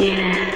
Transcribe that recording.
Yeah.